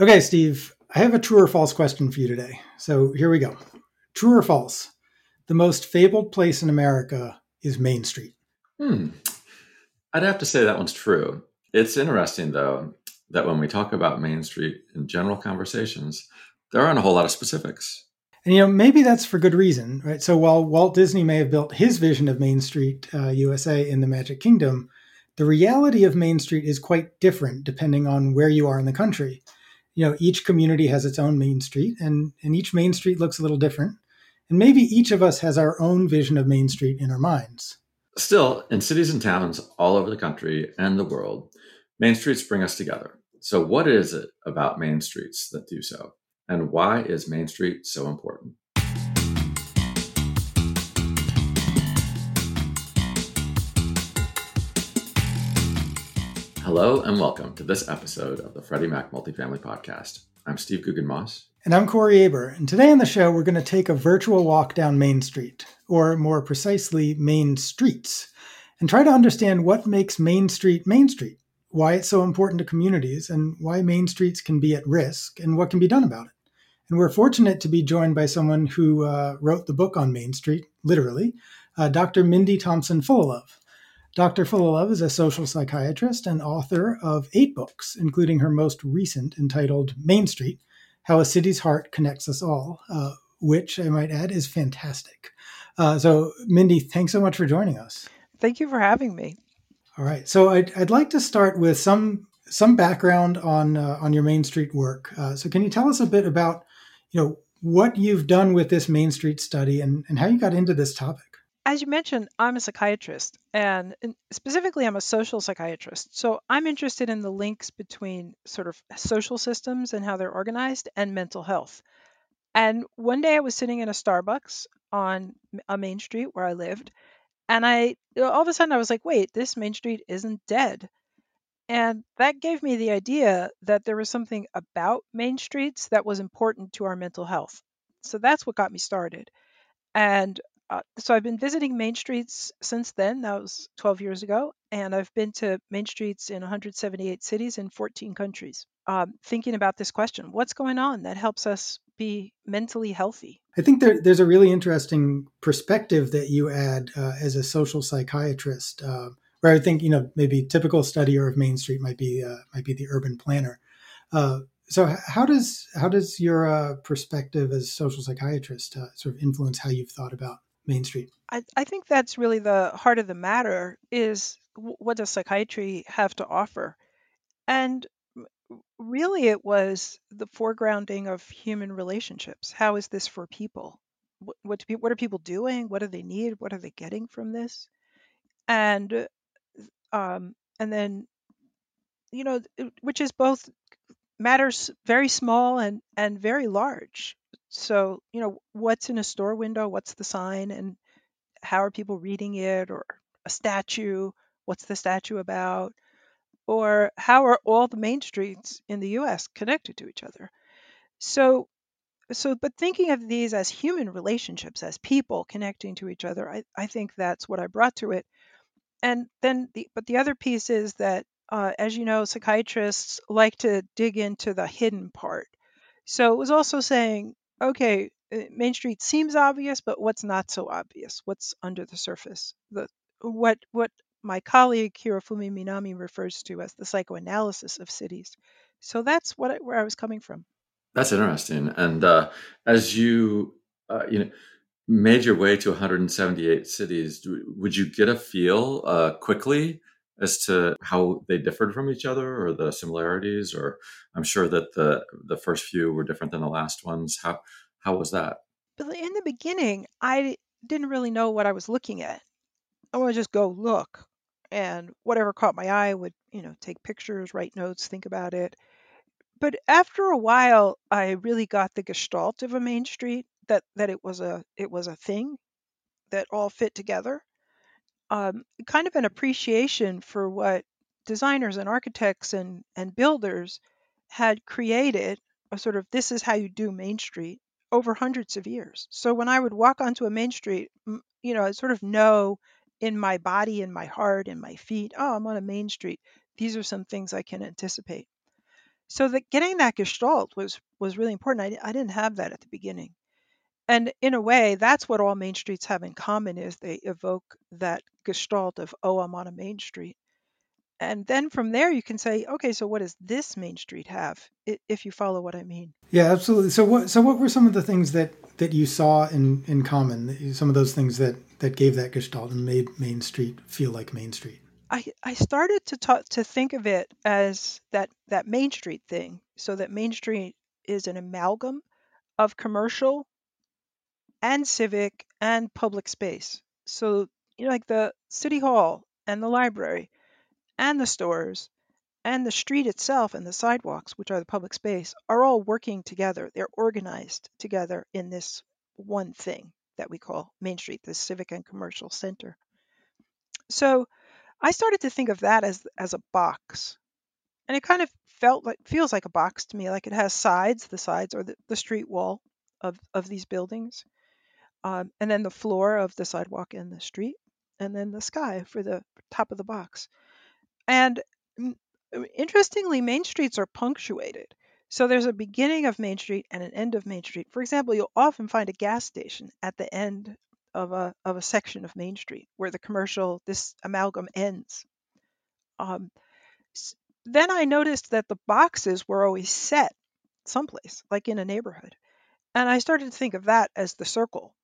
Okay, Steve, I have a true or false question for you today. So here we go. True or false? The most fabled place in America is Main Street. Hmm. I'd have to say that one's true. It's interesting, though, that when we talk about Main Street in general conversations, there aren't a whole lot of specifics. And you know, maybe that's for good reason, right? So while Walt Disney may have built his vision of Main Street uh, USA in the Magic Kingdom, the reality of Main Street is quite different depending on where you are in the country. You know, each community has its own Main Street, and, and each Main Street looks a little different. And maybe each of us has our own vision of Main Street in our minds. Still, in cities and towns all over the country and the world, Main Streets bring us together. So, what is it about Main Streets that do so? And why is Main Street so important? Hello and welcome to this episode of the Freddie Mac Multifamily Podcast. I'm Steve Guggenmos. And I'm Corey Aber. And today on the show, we're going to take a virtual walk down Main Street, or more precisely, Main Streets, and try to understand what makes Main Street Main Street, why it's so important to communities, and why Main Streets can be at risk, and what can be done about it. And we're fortunate to be joined by someone who uh, wrote the book on Main Street, literally, uh, Dr. Mindy Thompson Fullilove. Dr. Fullilove is a social psychiatrist and author of eight books, including her most recent entitled Main Street How a City's Heart Connects Us All, uh, which I might add is fantastic. Uh, so, Mindy, thanks so much for joining us. Thank you for having me. All right. So, I'd, I'd like to start with some some background on uh, on your Main Street work. Uh, so, can you tell us a bit about you know what you've done with this Main Street study and, and how you got into this topic? As you mentioned, I'm a psychiatrist, and specifically, I'm a social psychiatrist. So I'm interested in the links between sort of social systems and how they're organized and mental health. And one day I was sitting in a Starbucks on a main street where I lived, and I all of a sudden I was like, wait, this main street isn't dead. And that gave me the idea that there was something about main streets that was important to our mental health. So that's what got me started. And uh, so I've been visiting main streets since then. That was 12 years ago, and I've been to main streets in 178 cities in 14 countries. Um, thinking about this question, what's going on that helps us be mentally healthy? I think there, there's a really interesting perspective that you add uh, as a social psychiatrist. Uh, where I think you know maybe typical studier of Main Street might be uh, might be the urban planner. Uh, so how does how does your uh, perspective as social psychiatrist sort of influence how you've thought about Main Street? I, I think that's really the heart of the matter is what does psychiatry have to offer? And really it was the foregrounding of human relationships. How is this for people? What, what, people, what are people doing? What do they need? What are they getting from this? And um, and then you know, which is both matters very small and and very large. So, you know, what's in a store window? What's the sign? And how are people reading it? Or a statue? What's the statue about? Or how are all the main streets in the US connected to each other? So, so but thinking of these as human relationships, as people connecting to each other, I, I think that's what I brought to it. And then, the, but the other piece is that, uh, as you know, psychiatrists like to dig into the hidden part. So it was also saying, okay, uh, Main Street seems obvious, but what's not so obvious? What's under the surface? The what what my colleague Hirofumi Minami refers to as the psychoanalysis of cities. So that's what where I was coming from. That's interesting. And uh, as you uh, you know made your way to 178 cities, would you get a feel uh, quickly as to how they differed from each other or the similarities? Or I'm sure that the the first few were different than the last ones. How how was that? But in the beginning, I didn't really know what I was looking at. I would just go look, and whatever caught my eye would, you know, take pictures, write notes, think about it. But after a while, I really got the gestalt of a main street that that it was a it was a thing that all fit together um, kind of an appreciation for what designers and architects and, and builders had created a sort of this is how you do Main Street over hundreds of years. So when I would walk onto a main street, you know, I sort of know in my body, in my heart, in my feet, oh, I'm on a main street. These are some things I can anticipate. So that getting that gestalt was was really important. I, I didn't have that at the beginning. And in a way, that's what all main streets have in common is they evoke that gestalt of, oh, I'm on a main street. And then from there, you can say, okay, so what does this main street have? If you follow what I mean. Yeah, absolutely. So what so what were some of the things that that you saw in in common? Some of those things that that gave that gestalt and made Main Street feel like Main Street. I, I started to talk, to think of it as that that Main Street thing. So that Main Street is an amalgam of commercial and civic and public space. So, you know, like the city hall and the library and the stores and the street itself and the sidewalks, which are the public space, are all working together. They're organized together in this one thing that we call Main Street, the civic and commercial center. So I started to think of that as as a box. And it kind of felt like feels like a box to me, like it has sides. The sides or the, the street wall of, of these buildings um, and then the floor of the sidewalk and the street, and then the sky for the top of the box. And mm, interestingly, main streets are punctuated. So there's a beginning of Main Street and an end of Main Street. For example, you'll often find a gas station at the end of a of a section of Main Street where the commercial this amalgam ends. Um, then I noticed that the boxes were always set someplace, like in a neighborhood, and I started to think of that as the circle.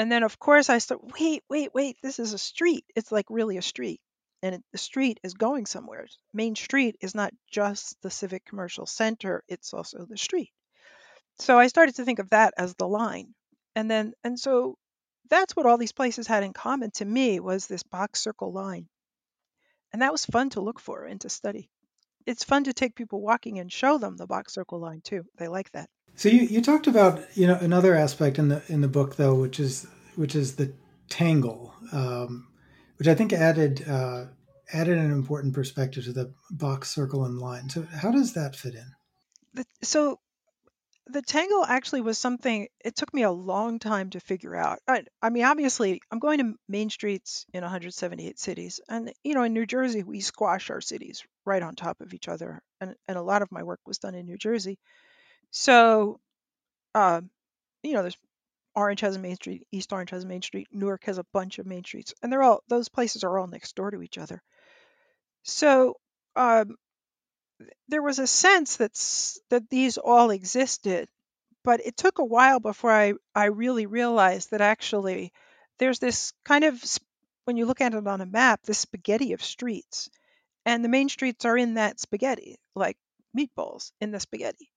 And then, of course, I start, wait, wait, wait, this is a street. It's like really a street. And it, the street is going somewhere. Main Street is not just the Civic Commercial Center, it's also the street. So I started to think of that as the line. And then, and so that's what all these places had in common to me was this box circle line. And that was fun to look for and to study. It's fun to take people walking and show them the box circle line too. They like that. So you, you talked about you know another aspect in the in the book though, which is which is the tangle, um, which I think added uh, added an important perspective to the box, circle, and line. So how does that fit in? So the tangle actually was something it took me a long time to figure out. I, I, mean, obviously, I'm going to main streets in 178 cities, and you know, in New Jersey, we squash our cities right on top of each other, and and a lot of my work was done in New Jersey. So, uh, you know, there's Orange has a main street, East Orange has a main street, Newark has a bunch of main streets, and they're all those places are all next door to each other. So um, there was a sense that that these all existed, but it took a while before I I really realized that actually there's this kind of when you look at it on a map, this spaghetti of streets, and the main streets are in that spaghetti, like meatballs in the spaghetti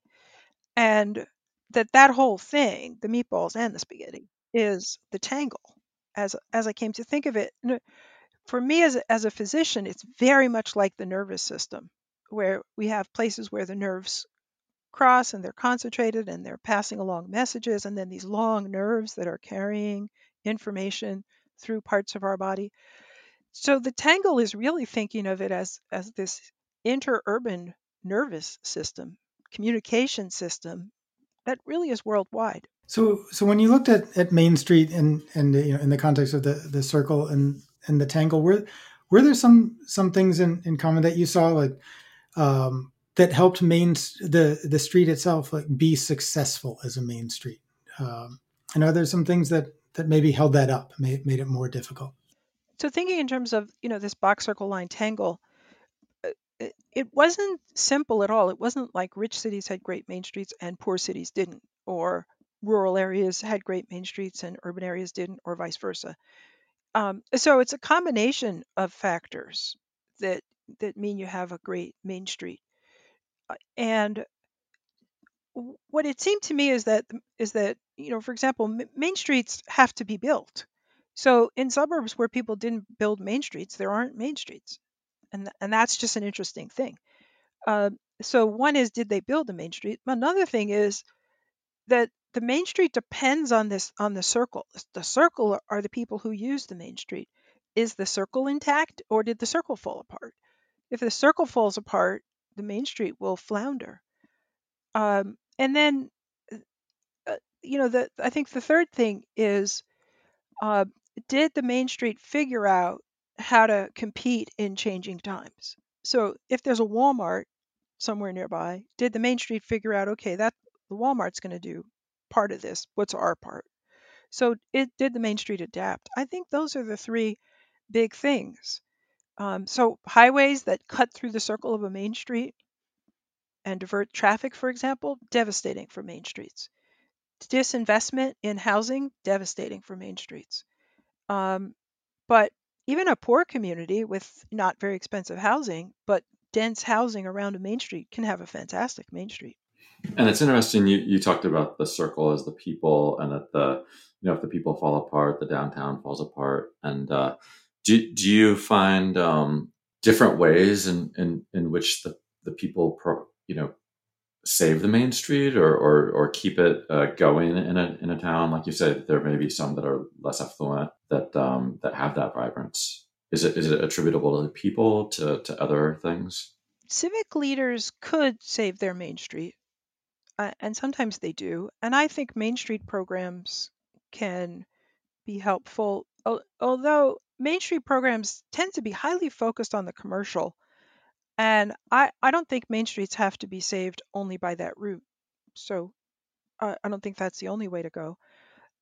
and that that whole thing, the meatballs and the spaghetti, is the tangle. As as I came to think of it, for me as as a physician, it's very much like the nervous system, where we have places where the nerves cross and they're concentrated and they're passing along messages, and then these long nerves that are carrying information through parts of our body. So the tangle is really thinking of it as as this interurban nervous system communication system that really is worldwide. So, so when you looked at, at Main Street and and you know in the context of the, the circle and and the tangle, were were there some some things in, in common that you saw like um, that helped Main the the street itself like be successful as a main street? Um, and are there some things that that maybe held that up, made made it more difficult? So, thinking in terms of you know this box circle line tangle, it, wasn't simple at all. It wasn't like rich cities had great main streets and poor cities didn't, or rural areas had great main streets and urban areas didn't, or vice versa. Um, so it's a combination of factors that that mean you have a great main street. Uh, and what it seemed to me is that is that you know, for example, main streets have to be built. So in suburbs where people didn't build main streets, there aren't main streets and and that's just an interesting thing. Uh, so one is, did they build the main street? Another thing is that the main street depends on this on the circle. The circle are the people who use the main street. Is the circle intact, or did the circle fall apart? If the circle falls apart, the main street will flounder. Um, and then, uh, uh you know, the I think the third thing is, uh, did the main street figure out how to compete in changing times. So if there's a Walmart somewhere nearby? Did the Main Street figure out, okay, that the Walmart's going to do part of this. What's our part? So it did the Main Street adapt? I think those are the three big things. Um, so highways that cut through the circle of a main street and divert traffic, for example, devastating for main streets. Disinvestment in housing, devastating for main streets. Um, but even a poor community with not very expensive housing, but dense housing around a main street can have a fantastic main street. And it's interesting you, you talked about the circle as the people and that the you know if the people fall apart, the downtown falls apart. And uh, do do you find um, different ways in, in in which the the people pro, you know save the main street or or, or keep it uh, going in a in a town? Like you said, there may be some that are less affluent that um, that have that vibrance. Is it is it attributable to the people to to other things? Civic leaders could save their main street, uh, and sometimes they do. And I think main street programs can be helpful, although main street programs tend to be highly focused on the commercial and I, I don't think main streets have to be saved only by that route. So uh, I don't think that's the only way to go.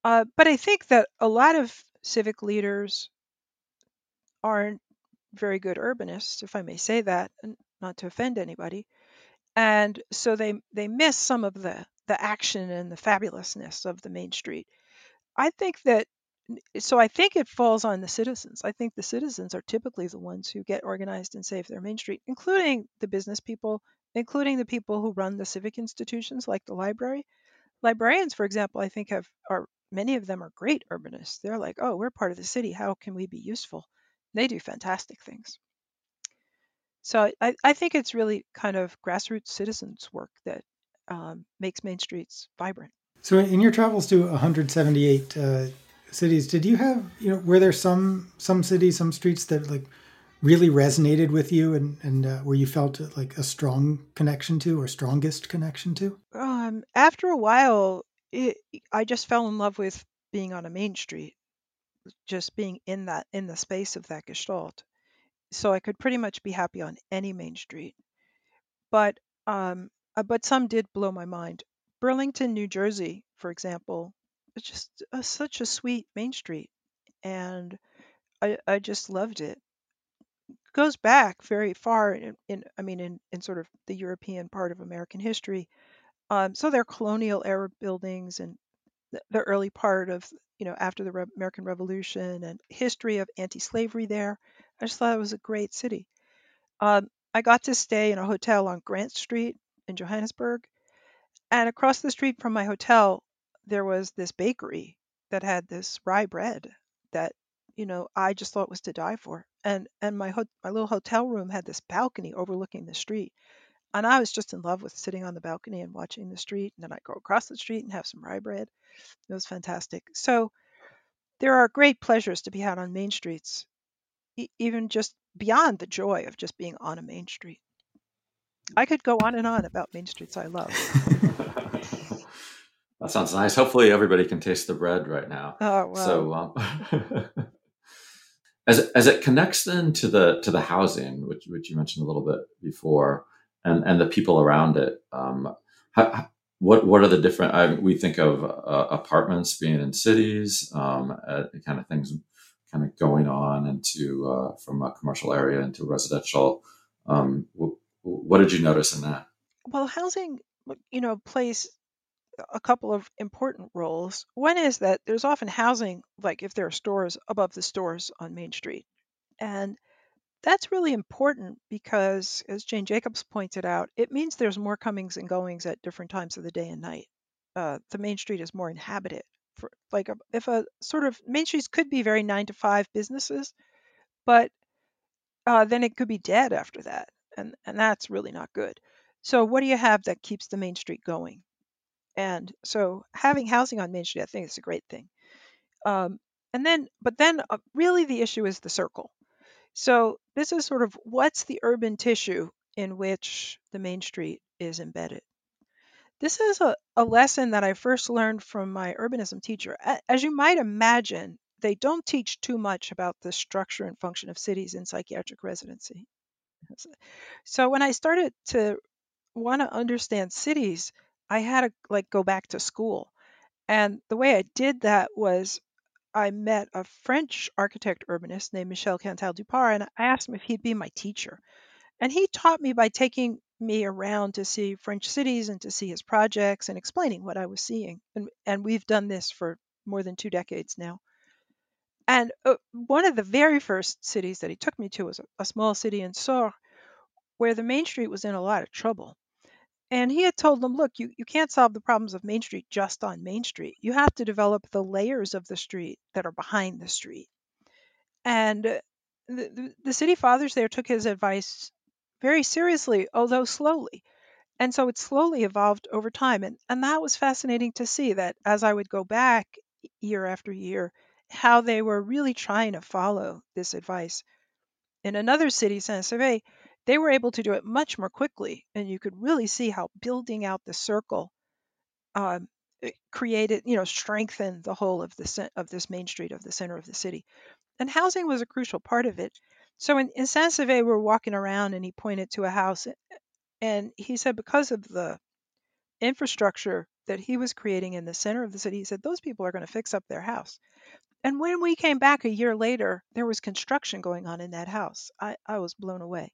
Uh, but I think that a lot of civic leaders aren't very good urbanists, if I may say that, and not to offend anybody. And so they they miss some of the the action and the fabulousness of the main street. I think that so I think it falls on the citizens. I think the citizens are typically the ones who get organized and save their main street, including the business people, including the people who run the civic institutions like the library. Librarians, for example, I think have are many of them are great urbanists. They're like, oh, we're part of the city. How can we be useful? They do fantastic things. So I, I think it's really kind of grassroots citizens work that um, makes main streets vibrant. So in your travels to 178 uh, cities did you have you know were there some some cities some streets that like really resonated with you and and uh, where you felt like a strong connection to or strongest connection to? Um after a while it, i just fell in love with being on a main street just being in that in the space of that gestalt. So i could pretty much be happy on any main street. But um uh, but some did blow my mind. Burlington new jersey for example it's just a, such a sweet main street, and I I just loved it. Goes back very far in, in I mean in, in sort of the European part of American history. Um, so they're colonial era buildings and the, the early part of you know after the Re- American Revolution and history of anti-slavery there. I just thought it was a great city. Um, I got to stay in a hotel on Grant Street in Johannesburg, and across the street from my hotel there was this bakery that had this rye bread that you know I just thought was to die for. And and my ho- my little hotel room had this balcony overlooking the street. And I was just in love with sitting on the balcony and watching the street. And then I'd go across the street and have some rye bread. It was fantastic. So there are great pleasures to be had on main streets, e- even just beyond the joy of just being on a main street. I could go on and on about main streets I love. That sounds nice. Hopefully, everybody can taste the bread right now. Oh wow! So, um, as as it connects then to the to the housing, which which you mentioned a little bit before, and and the people around it, um, how, what what are the different? I, we think of uh, apartments being in cities, um, uh, kind of things, kind of going on into uh, from a commercial area into residential. Um, w- what did you notice in that? Well, housing, you know, plays a couple of important roles. One is that there's often housing, like if there are stores above the stores on Main Street. And that's really important because, as Jane Jacobs pointed out, it means there's more comings and goings at different times of the day and night. Uh, the Main Street is more inhabited. For like, a, if a sort of Main Streets could be very nine to five businesses, but uh, then it could be dead after that, and and that's really not good. So, what do you have that keeps the Main Street going? And so having housing on Main Street, I think is a great thing. Um, and then, but then uh, really the issue is the circle. So this is sort of what's the urban tissue in which the Main Street is embedded. This is a, a lesson that I first learned from my urbanism teacher. As you might imagine, they don't teach too much about the structure and function of cities in psychiatric residency. So when I started to want to understand cities, I had to like go back to school. And the way I did that was I met a French architect urbanist named Michel Cantal Dupart, and I asked him if he'd be my teacher. And he taught me by taking me around to see French cities and to see his projects and explaining what I was seeing. And, and we've done this for more than two decades now. And uh, one of the very first cities that he took me to was a, a small city in Sourds, where the main street was in a lot of trouble. And he had told them, look, you, you can't solve the problems of Main Street just on Main Street. You have to develop the layers of the street that are behind the street. And the, the, the city fathers there took his advice very seriously, although slowly. And so it slowly evolved over time. And, and that was fascinating to see that as I would go back year after year, how they were really trying to follow this advice. In another city, Saint-Sever, they were able to do it much more quickly, and you could really see how building out the circle um, created, you know, strengthened the whole of the of this main street of the center of the city. And housing was a crucial part of it. So in, in Saint-Sever, we were walking around, and he pointed to a house, and he said because of the infrastructure that he was creating in the center of the city, he said those people are going to fix up their house. And when we came back a year later, there was construction going on in that house. I, I was blown away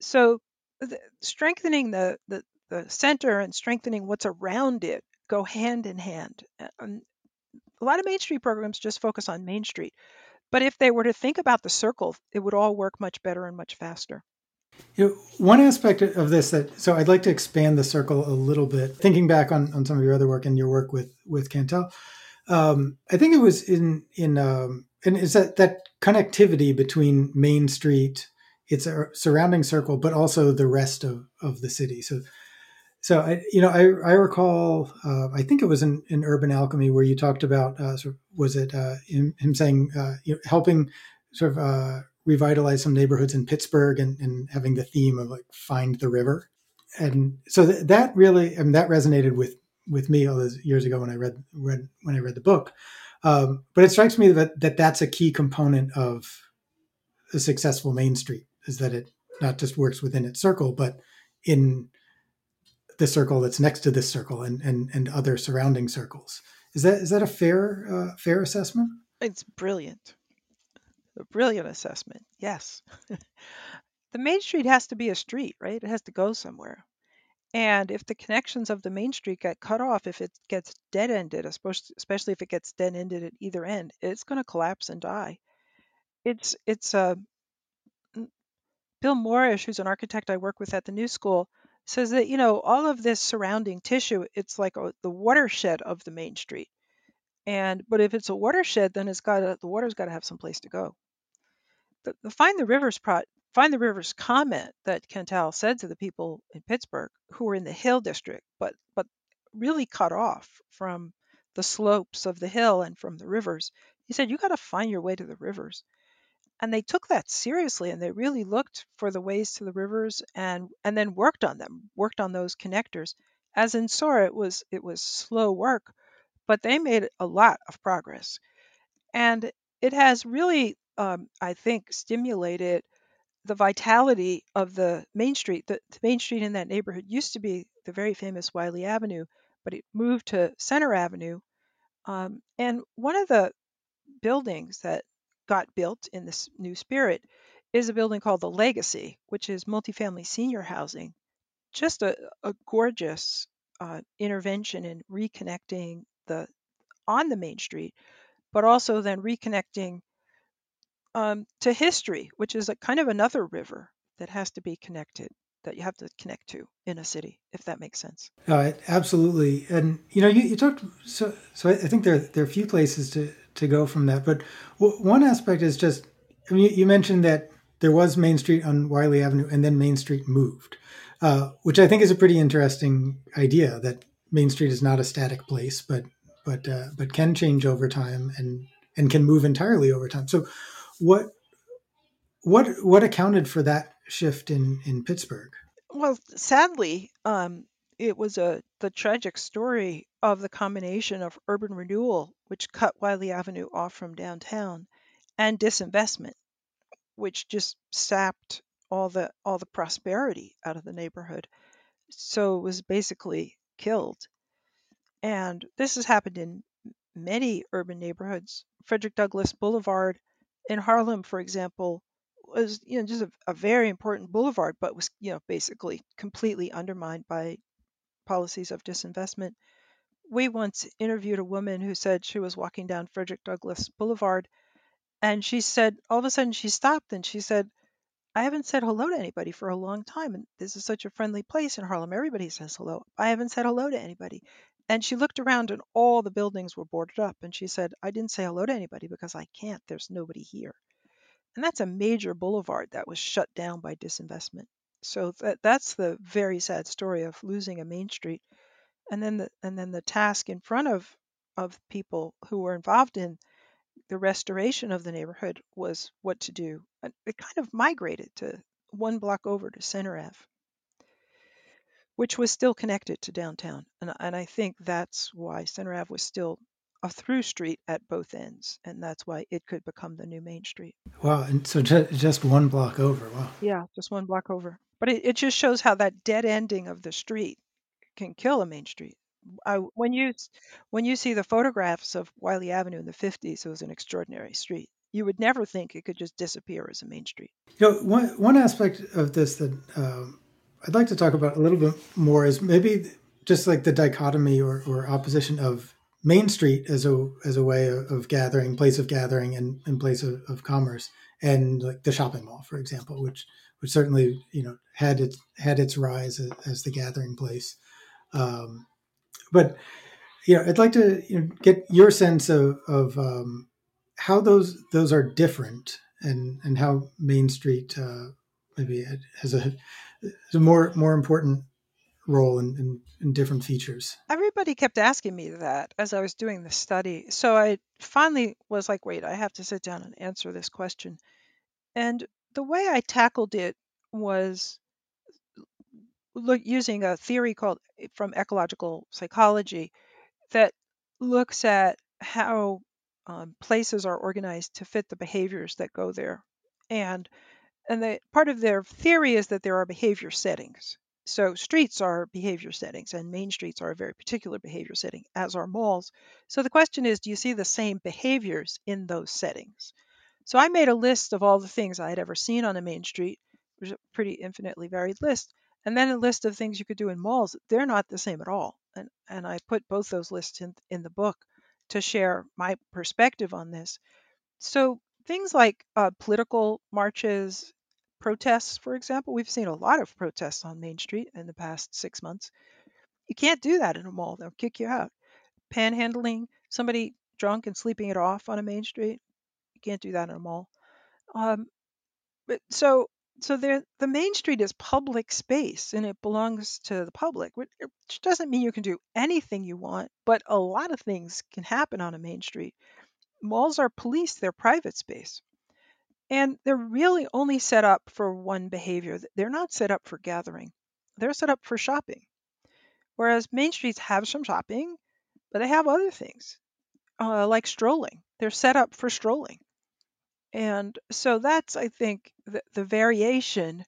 so the, strengthening the, the the center and strengthening what's around it go hand in hand. Um, a lot of Main Street programs just focus on Main Street, but if they were to think about the circle, it would all work much better and much faster. You know, one aspect of this that so I'd like to expand the circle a little bit. Thinking back on, on some of your other work and your work with with Cantal, um, I think it was in in um, and is that that connectivity between Main Street its a surrounding circle, but also the rest of, of the city. So, so I, you know, I, I recall, uh, I think it was in, in Urban Alchemy where you talked about, uh, sort of, was it uh, him, him, saying, uh, you know, helping sort of uh, revitalize some neighborhoods in Pittsburgh and, and having the theme of like find the river. And so th- that really, I mean, that resonated with, with me all those years ago when I read, read when I read the book. Um, but it strikes me that, that that's a key component of a successful Main Street is that it not just works within its circle, but in the circle that's next to this circle and and, and other surrounding circles. Is that is that a fair uh, fair assessment? It's brilliant, a brilliant assessment. Yes, the main street has to be a street, right? It has to go somewhere. And if the connections of the main street get cut off, if it gets dead ended, especially if it gets dead ended at either end, it's going to collapse and die. It's it's a Bill Morrish, who's an architect I work with at the New School, says that you know all of this surrounding tissue, it's like a, the watershed of the main street. And but if it's a watershed, then it's got the water's got to have some place to go. The, the find the rivers pro, find the rivers comment that Cantal said to the people in Pittsburgh who were in the Hill district, but but really cut off from the slopes of the hill and from the rivers. He said you got to find your way to the rivers and they took that seriously and they really looked for the ways to the rivers and and then worked on them worked on those connectors. As in Sourds it was it was slow work but they made a lot of progress. And it has really um, i think stimulated the vitality of the main street. The, the main street in that neighborhood used to be the very famous wylie avenue but it moved to centre avenue. Um, and one of the buildings that got built in this new spirit is a building called the Legacy, which is multifamily senior housing. Just a, a gorgeous uh, intervention in reconnecting the on the main street, but also then reconnecting um, to history, which is a kind of another river that has to be connected that you have to connect to in a city, if that makes sense. Uh, absolutely, and you know, you, you talked so. So I think there there are a few places to to go from that. But w- one aspect is just, I mean, you, mentioned that there was Main Street on Wylie Avenue and then Main Street moved, uh, which I think is a pretty interesting idea that Main Street is not a static place, but but uh, but can change over time and and can move entirely over time. So, what what what accounted for that shift in in Pittsburgh? Well, sadly, um, it was a the tragic story of the combination of urban renewal, which cut Wylie Avenue off from downtown, and disinvestment, which just sapped all the all the prosperity out of the neighborhood. so it was basically killed. And this has happened in many urban neighborhoods. Frederick Douglass Boulevard in Harlem, for example, was you know just a, a very important boulevard, but was you know basically completely undermined by policies of disinvestment. We once interviewed a woman who said she was walking down Frederick Douglass Boulevard and she said all of a sudden she stopped and she said I haven't said hello to anybody for a long time and this is such a friendly place in Harlem. Everybody says hello. I haven't said hello to anybody. And she looked around and all the buildings were boarded up and she said I didn't say hello to anybody because I can't. There's nobody here. And that's a major boulevard that was shut down by disinvestment. So that, that's the very sad story of losing a main street and then the and then the task in front of of people who were involved in the restoration of the neighborhood was what to do. It kind of migrated to one block over to Centre Ave, which was still connected to downtown. And, and I think that's why Centre Ave was still a through street at both ends, and that's why it could become the new Main Street. Wow! And so just one block over. Wow. Yeah, just one block over. But it, it just shows how that dead ending of the street can kill a main street. I, when you when you see the photographs of Wylie Avenue in the 50s, it was an extraordinary street. You would never think it could just disappear as a main street. You know, one one aspect of this that um, I'd like to talk about a little bit more is maybe just like the dichotomy or, or opposition of Main Street as a as a way of, of gathering, place of gathering, and, and place of, of commerce, and like the shopping mall, for example, which which certainly you know had its had its rise as, as the gathering place. Um, but you know, I'd like to you know, get your sense of, of um, how those those are different, and and how Main Street uh, maybe has a, has a more more important role in, in, in, different features. Everybody kept asking me that as I was doing the study. So I finally was like, wait, I have to sit down and answer this question. And the way I tackled it was look using a theory called eh, from ecological psychology that looks at how um, places are organized to fit the behaviors that go there. And and the part of their theory is that there are behavior settings. So streets are behavior settings and main streets are a very particular behavior setting as are malls. So the question is do you see the same behaviors in those settings? So i made a list of all the things i had ever seen on a main street. Which is a pretty infinitely varied list and then a list of things you could do in malls they're not the same at all. And and i put both those lists in, in the book to share my perspective on this. So things like uh, political marches protests for example we've seen a lot of protests on main street in the past six months. You can't do that in a mall they'll kick you out. Panhandling somebody drunk and sleeping it off on a main street you can't do that in a mall. Um, but so so the the main street is public space and it belongs to the public which doesn't mean you can do anything you want but a lot of things can happen on a main street. Malls are police they're private space. And they're really only set up for one behavior they're not set up for gathering they're set up for shopping. Whereas main streets have some shopping but they have other things uh, like strolling they're set up for strolling and so that's, I think, the, the variation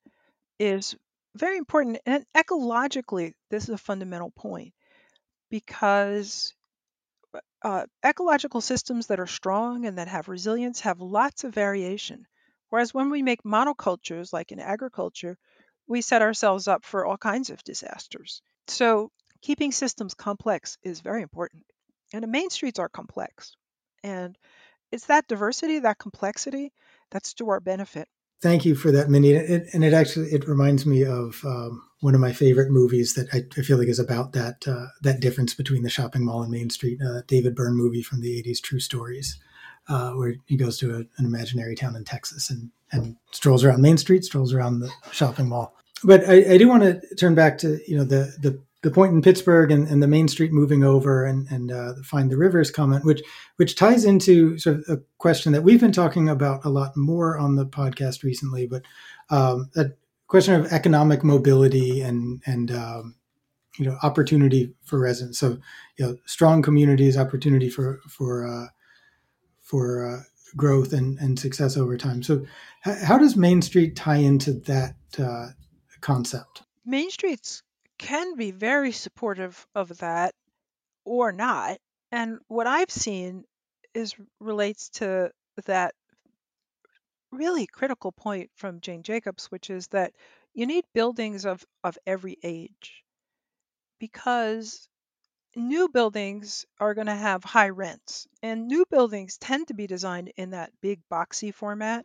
is very important. And ecologically, this is a fundamental point because uh, ecological systems that are strong and that have resilience have lots of variation. Whereas when we make monocultures, like in agriculture, we set ourselves up for all kinds of disasters. So keeping systems complex is very important. And the main streets are complex. And it's that diversity, that complexity that's to our benefit. Thank you for that, Mindy. It, and it actually it reminds me of um, one of my favorite movies that I, I feel like is about that uh, that difference between the shopping mall and Main Street. Uh, David Byrne movie from the '80s, True Stories, uh, where he goes to a, an imaginary town in Texas and and strolls around Main Street, strolls around the shopping mall. But I, I do want to turn back to you know the the the point in Pittsburgh and, and the Main Street moving over and, and uh, Find the Rivers comment, which which ties into sort of a question that we've been talking about a lot more on the podcast recently, but um, that question of economic mobility and and um, you know opportunity for residents. So you know strong communities, opportunity for for uh, for uh, growth and, and success over time. So h- how does Main Street tie into that uh, concept? Main Street's can be very supportive of that or not. And what I've seen is relates to that really critical point from Jane Jacobs, which is that you need buildings of, of every age because new buildings are going to have high rents, and new buildings tend to be designed in that big boxy format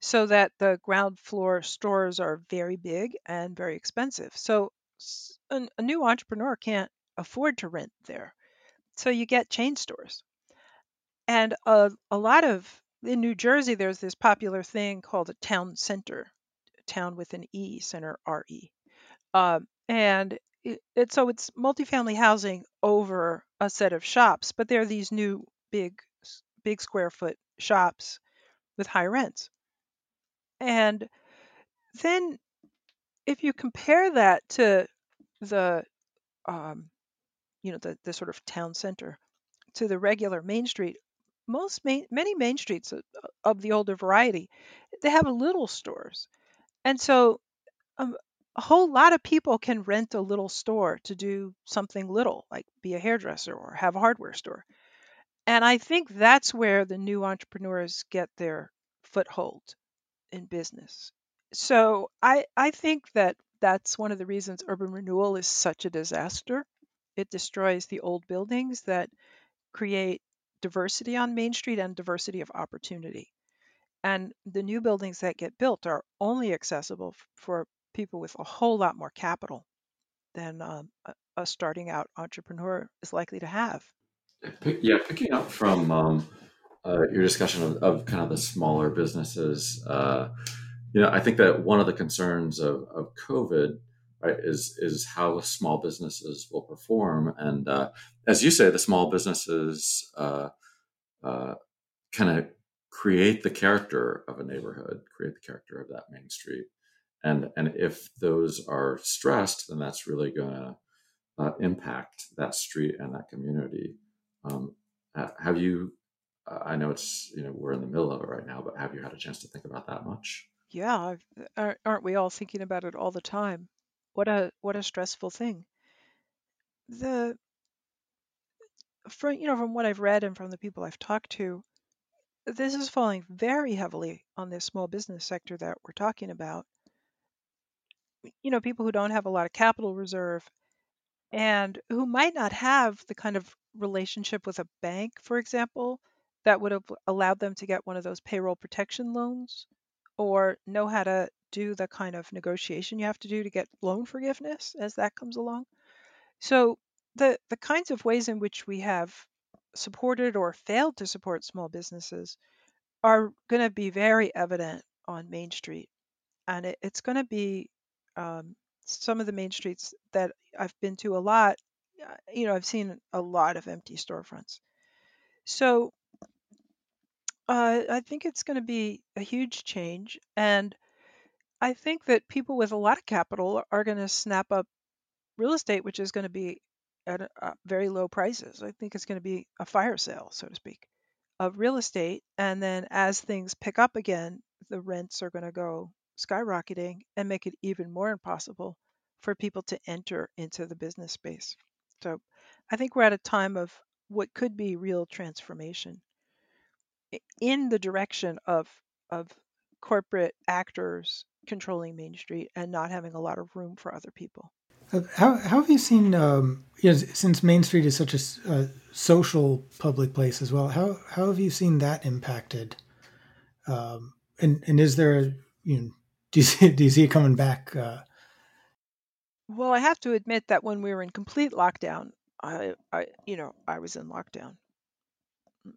so that the ground floor stores are very big and very expensive. So a, a new entrepreneur can't afford to rent there. So you get chain stores. And a, a lot of in New Jersey, there's this popular thing called a town center, town with an E, center R E. Um, and it, it, so it's multifamily housing over a set of shops, but they're these new big, big square foot shops with high rents. And then if you compare that to the, um, you know, the, the sort of town center to the regular Main Street, most main, many main streets of, the older variety, they have little stores, and so um, a whole lot of people can rent a little store to do something little, like be a hairdresser or have a hardware store. And I think that's where the new entrepreneurs get their foothold in business. So I I think that that's one of the reasons urban renewal is such a disaster. It destroys the old buildings that create diversity on Main Street and diversity of opportunity. And the new buildings that get built are only accessible for people with a whole lot more capital than um, a, starting out entrepreneur is likely to have. Yeah, picking up from um, uh, your discussion of, of, kind of the smaller businesses, uh, you know, I think that one of the concerns of, of COVID right is is how small businesses will perform. And uh, as you say the small businesses uh, uh, kind of create the character of a neighborhood create the character of that main street. And and if those are stressed then that's really going to uh, impact that street and that community. Um, have you i know it's you know we're in the middle of it right now but have you had a chance to think about that much yeah aren't we all thinking about it all the time what a what a stressful thing. The from you know from what I've read and from the people I've talked to, this is falling very heavily on this small business sector that we're talking about. You know, people who don't have a lot of capital reserve and who might not have the kind of relationship with a bank, for example, that would have allowed them to get one of those payroll protection loans or know how to do the kind of negotiation you have to do to get loan forgiveness as that comes along. So the the kinds of ways in which we have supported or failed to support small businesses are going to be very evident on Main Street, and it, it's going to be um, some of the main streets that I've been to a lot. Uh, you know, I've seen a lot of empty storefronts. So uh, I think it's going to be a huge change, and I think that people with a lot of capital are going to snap up real estate, which is going to be at uh, very low prices. I think it's going to be a fire sale, so to speak, of real estate. And then as things pick up again, the rents are going to go skyrocketing and make it even more impossible for people to enter into the business space. So I think we're at a time of what could be real transformation in the direction of of corporate actors controlling Main Street and not having a lot of room for other people. How, how have you seen, um, you know, since Main Street is such a, a, social public place as well, how, how have you seen that impacted? Um, and, and is there, you know, do you see, do you see it coming back? Uh... Well, I have to admit that when we were in complete lockdown, I, I, you know, I was in lockdown.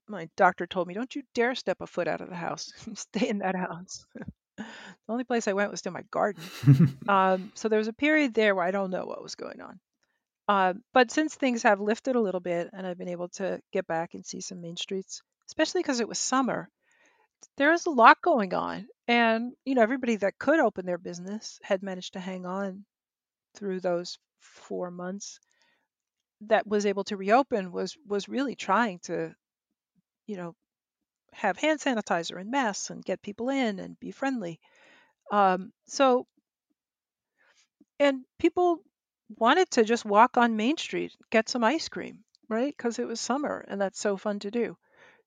My doctor told me, "Don't you dare step a foot out of the house. Stay in that house." the only place I went was to my garden. um, so there was a period there where I don't know what was going on. Uh, but since things have lifted a little bit and I've been able to get back and see some main streets, especially because it was summer, there was a lot going on. And, you know, everybody that could open their business had managed to hang on through those four months that was able to reopen was was really trying to you know have hand sanitizer and masks and get people in and be friendly. Um, so, and people wanted to just walk on Main Street, get some ice cream, right? Because it was summer and that's so fun to do.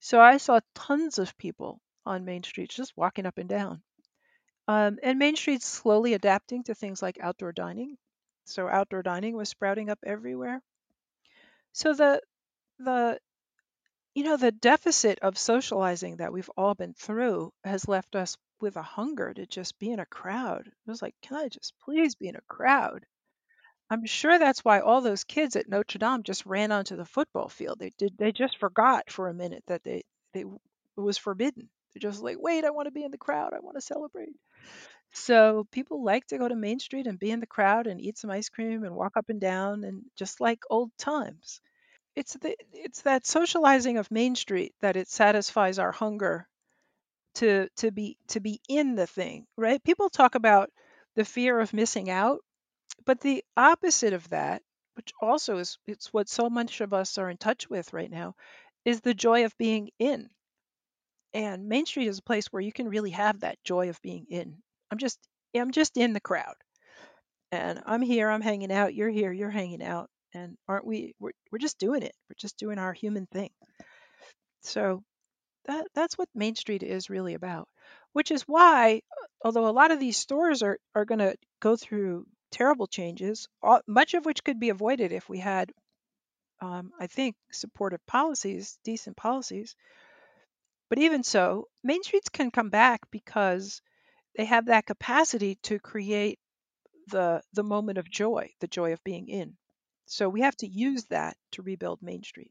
So I saw tons of people on Main Street just walking up and down. Um, and Main Street's slowly adapting to things like outdoor dining. So outdoor dining was sprouting up everywhere. So the the you know the deficit of socializing that we've all been through has left us with a hunger to just be in a crowd. It was like, can I just please be in a crowd? I'm sure that's why all those kids at Notre Dame just ran onto the football field. They did. They just forgot for a minute that they they it was forbidden. They're just like, wait, I want to be in the crowd. I want to celebrate. So people like to go to Main Street and be in the crowd and eat some ice cream and walk up and down and just like old times. It's the it's that socializing of Main Street that it satisfies our hunger to to be to be in the thing, right? People talk about the fear of missing out, but the opposite of that, which also is it's what so much of us are in touch with right now, is the joy of being in. And Main Street is a place where you can really have that joy of being in. I'm just I'm just in the crowd. And I'm here, I'm hanging out, you're here, you're hanging out. And aren't we we're, we're just doing it. We're just doing our human thing. So that that's what Main Street is really about. Which is why although a lot of these stores are are going to go through terrible changes, much of which could be avoided if we had um, I think supportive policies, decent policies. But even so, Main Streets can come back because they have that capacity to create the the moment of joy, the joy of being in. So we have to use that to rebuild Main Street.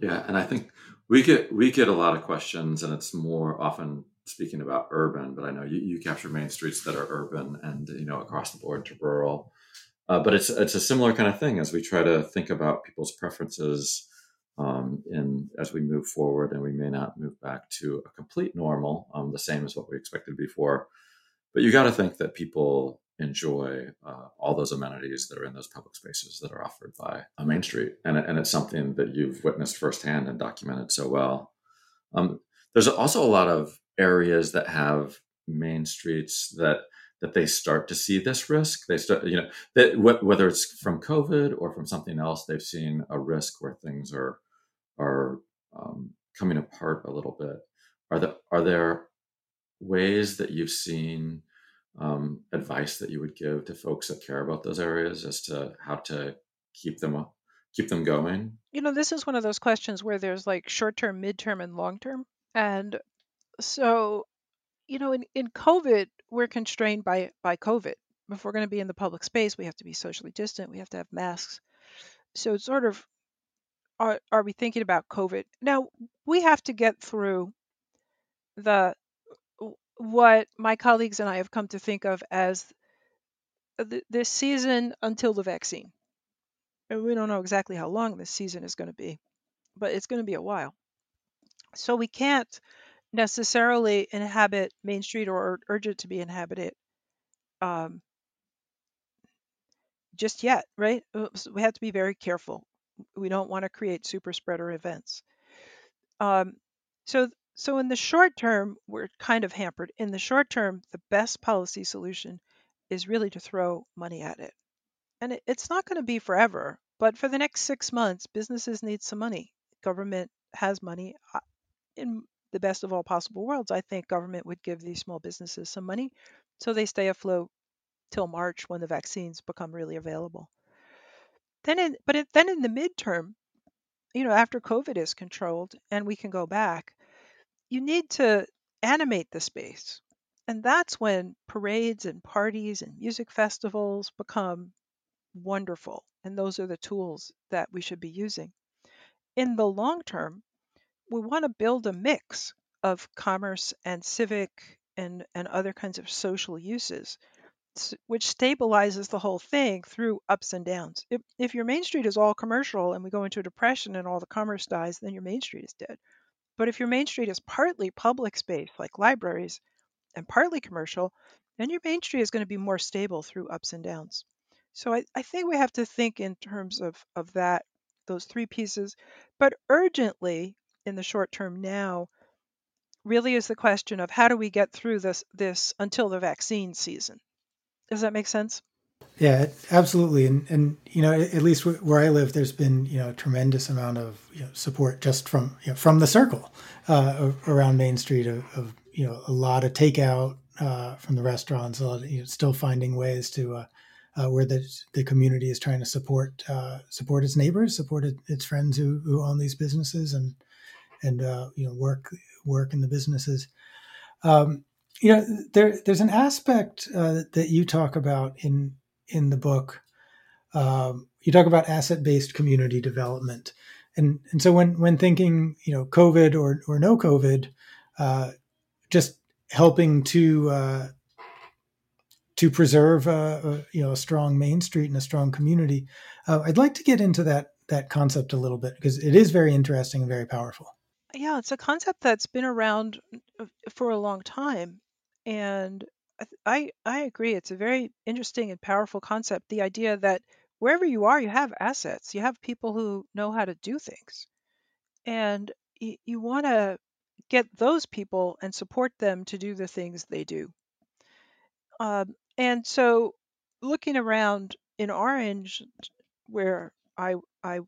Yeah, and I think we get we get a lot of questions, and it's more often speaking about urban, but I know you, you capture main streets that are urban and you know across the board to rural. Uh, but it's it's a similar kind of thing as we try to think about people's preferences um, in as we move forward, and we may not move back to a complete normal, um, the same as what we expected before. But you got to think that people enjoy uh, all those amenities that are in those public spaces that are offered by a Main Street, and and it's something that you've witnessed firsthand and documented so well. Um, there's also a lot of areas that have main streets that that they start to see this risk. They start, you know, that whether it's from COVID or from something else, they've seen a risk where things are are um, coming apart a little bit. Are there are there ways that you've seen um, advice that you would give to folks that care about those areas as to how to keep them up, keep them going? You know, this is one of those questions where there's like short term, mid term, and long term. And so, you know, in, in COVID, we're constrained by by COVID. If we're going to be in the public space, we have to be socially distant. We have to have masks. So it's sort of are are we thinking about COVID? Now we have to get through the what my colleagues and I have come to think of as the, this season until the vaccine. And we don't know exactly how long this season is going to be, but it's going to be a while. So we can't necessarily inhabit Main Street or urge it to be inhabited um, just yet, right? We have to be very careful. We don't want to create super spreader events. Um, so, so in the short term, we're kind of hampered. In the short term, the best policy solution is really to throw money at it, and it, it's not going to be forever. But for the next six months, businesses need some money. Government has money. Uh, in the best of all possible worlds, I think government would give these small businesses some money so they stay afloat till March when the vaccines become really available. Then, in, but it, then in the midterm, you know, after COVID is controlled and we can go back, you need to animate the space. And that's when parades and parties and music festivals become wonderful. And those are the tools that we should be using. In the long term, we want to build a mix of commerce and civic and, and other kinds of social uses, which stabilizes the whole thing through ups and downs. If, if your main street is all commercial and we go into a depression and all the commerce dies, then your main street is dead. But if your main street is partly public space, like libraries, and partly commercial, then your main street is going to be more stable through ups and downs. So I, I think we have to think in terms of, of that, those three pieces. But urgently, in the short term now really is the question of how do we get through this this until the vaccine season. Does that make sense? Yeah, absolutely, and and you know, at least where I live, there's been you know a tremendous amount of you know, support just from you know, from the circle uh, around Main Street of, of, you know a lot of takeout uh, from the restaurants, a lot of, you know, still finding ways to uh, uh where the the community is trying to support uh, support its neighbors, support its friends who who own these businesses, and and uh, you know work work in the businesses. Um, you know, there there's an aspect that you talk about in in the book. Um, you talk about asset-based community development, and and so when when thinking, you know, COVID or or no COVID, uh, just helping to uh, to preserve you know a strong main street and a strong community. Uh, I'd like to get into that that concept a little bit because it is very interesting and very powerful. Yeah, it's a concept that's been around uh, for a long time, and I I agree. It's a very interesting and powerful concept. The idea that wherever you are, you have assets. You have people who know how to do things, and you, you want to get those people and support them to do the things they do. Um, and so, looking around in Orange, where I I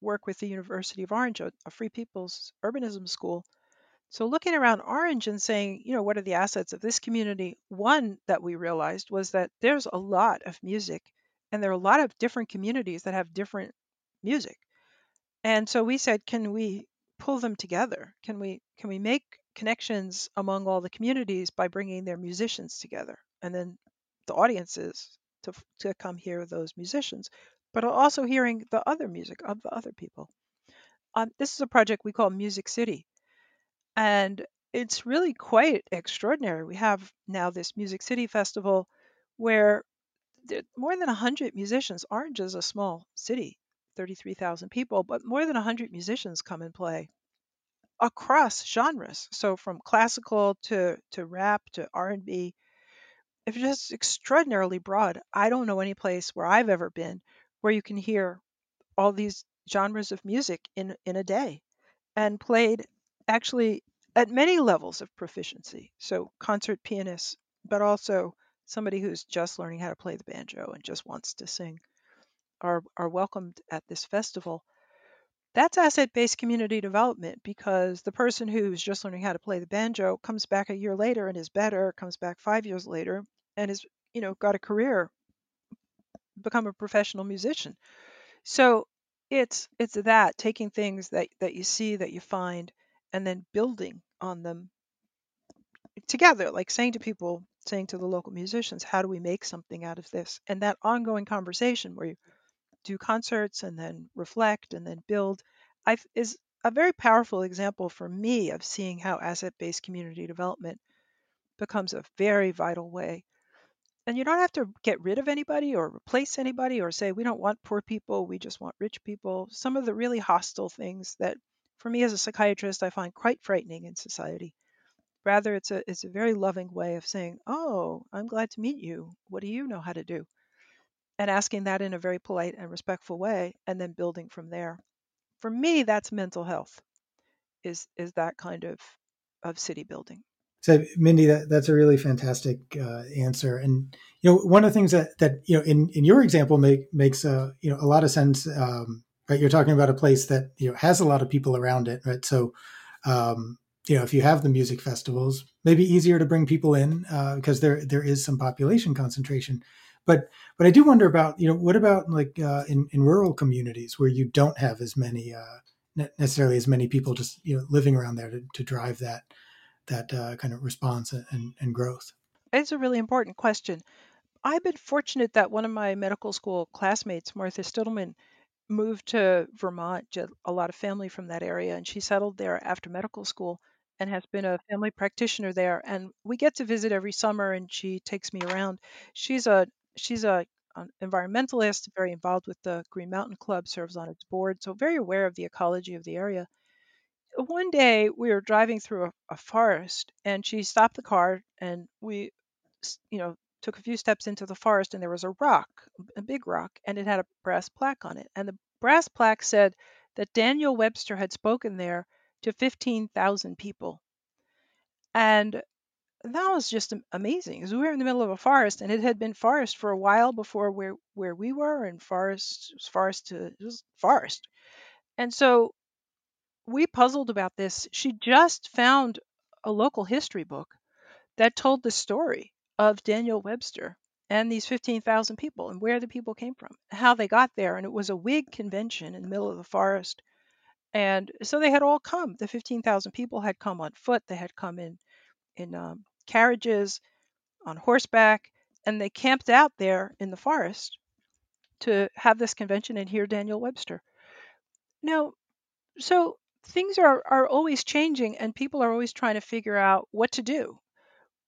work with the University of Orange, a, a free people's urbanism school, so looking around Orange and saying, you know, what are the assets of this community? One that we realized was that there's a lot of music and there are a lot of different communities that have different music. And so we said, can we pull them together? Can we can we make connections among all the communities by bringing their musicians together and then the audiences to to come hear those musicians, but also hearing the other music of the other people. Um, this is a project we call Music City, and it's really quite extraordinary. We have now this Music City Festival where more than 100 musicians, Orange is a small city, 33,000 people, but more than 100 musicians come and play across genres. So from classical to, to rap to R&B. It's just extraordinarily broad. I don't know any place where I've ever been where you can hear all these genres of music in, in a day and played actually at many levels of proficiency. So, concert pianists, but also somebody who's just learning how to play the banjo and just wants to sing are, are welcomed at this festival. That's asset based community development because the person who's just learning how to play the banjo comes back a year later and is better, comes back five years later and has, you know, got a career, become a professional musician. So it's it's that taking things that, that you see, that you find, and then building on them together, like saying to people, saying to the local musicians, how do we make something out of this? And that ongoing conversation where you do concerts and then reflect and then build I've, is a very powerful example for me of seeing how asset based community development becomes a very vital way. And you don't have to get rid of anybody or replace anybody or say, we don't want poor people, we just want rich people. Some of the really hostile things that for me as a psychiatrist, I find quite frightening in society. Rather, it's a it's a very loving way of saying, "Oh, I'm glad to meet you. What do you know how to do?" And asking that in a very polite and respectful way, and then building from there. For me, that's mental health. Is is that kind of of city building. So, Mindy, that, that's a really fantastic uh, answer. And you know, one of the things that that you know in in your example make, makes uh, you know a lot of sense. Um, right, you're talking about a place that you know has a lot of people around it, right? So, um, you know, if you have the music festivals, maybe easier to bring people in uh, because there there is some population concentration. But but I do wonder about you know what about like uh, in in rural communities where you don't have as many uh, necessarily as many people just you know living around there to, to drive that that uh, kind of response and, and growth. It's a really important question. I've been fortunate that one of my medical school classmates, Martha Stittleman, moved to Vermont, a lot of family from that area, and she settled there after medical school and has been a family practitioner there. And we get to visit every summer, and she takes me around. She's a she's a an environmentalist, very involved with the Green Mountain Club, serves on its board, so very aware of the ecology of the area. One day we were driving through a, a forest, and she stopped the car, and we, you know, took a few steps into the forest, and there was a rock, a big rock, and it had a brass plaque on it, and the brass plaque said that Daniel Webster had spoken there to 15,000 people. And that was just amazing because we were in the middle of a forest and it had been forest for a while before where where we were and forest was forest to just forest. And so we puzzled about this. She just found a local history book that told the story of daniel webster and these 15,000 people and where the people came from how they got there and it was a whig convention in the middle of the forest and so they had all come the 15,000 people had come on foot they had come in in um, carriages on horseback, and they camped out there in the forest to have this convention and hear Daniel Webster. Now, so things are, are always changing, and people are always trying to figure out what to do.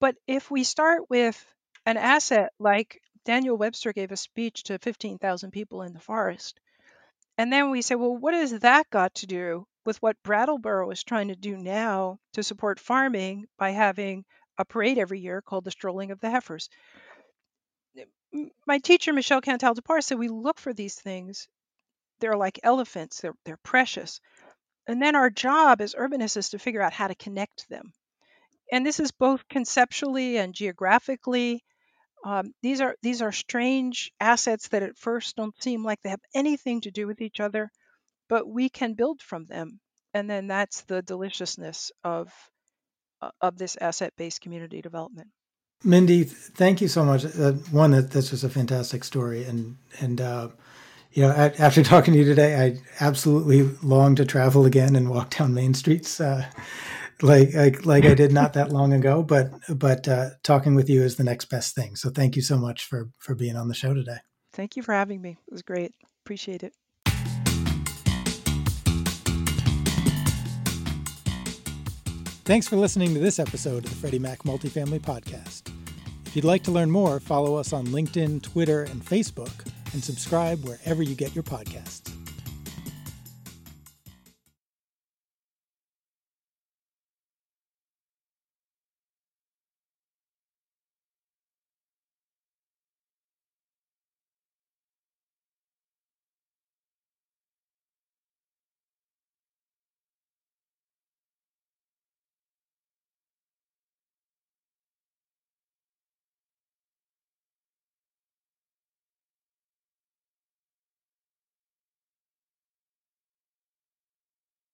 But if we start with an asset like Daniel Webster gave a speech to 15,000 people in the forest, and then we say, well, what has that got to do with what Brattleboro is trying to do now to support farming by having a parade every year called the Strolling of the Heifers. My teacher, Michel Cantal-Dupart, said we look for these things. They're like elephants, they're, they're precious. And then our job as urbanists is to figure out how to connect them. And this is both conceptually and geographically. Um, these are these are strange assets that at first don't seem like they have anything to do with each other, but we can build from them. And then that's the deliciousness of uh, of this asset-based community development. Mindy, thank you so much. Uh, one, that this was a fantastic story, and and uh, you know, after talking to you today, I absolutely long to travel again and walk down main streets, uh, like, like like I did not that long ago. But but uh, talking with you is the next best thing. So thank you so much for for being on the show today. Thank you for having me. It was great. Appreciate it. Thanks for listening to this episode of the Freddie Mac Multifamily Podcast. If you'd like to learn more, follow us on LinkedIn, Twitter, and Facebook, and subscribe wherever you get your podcasts.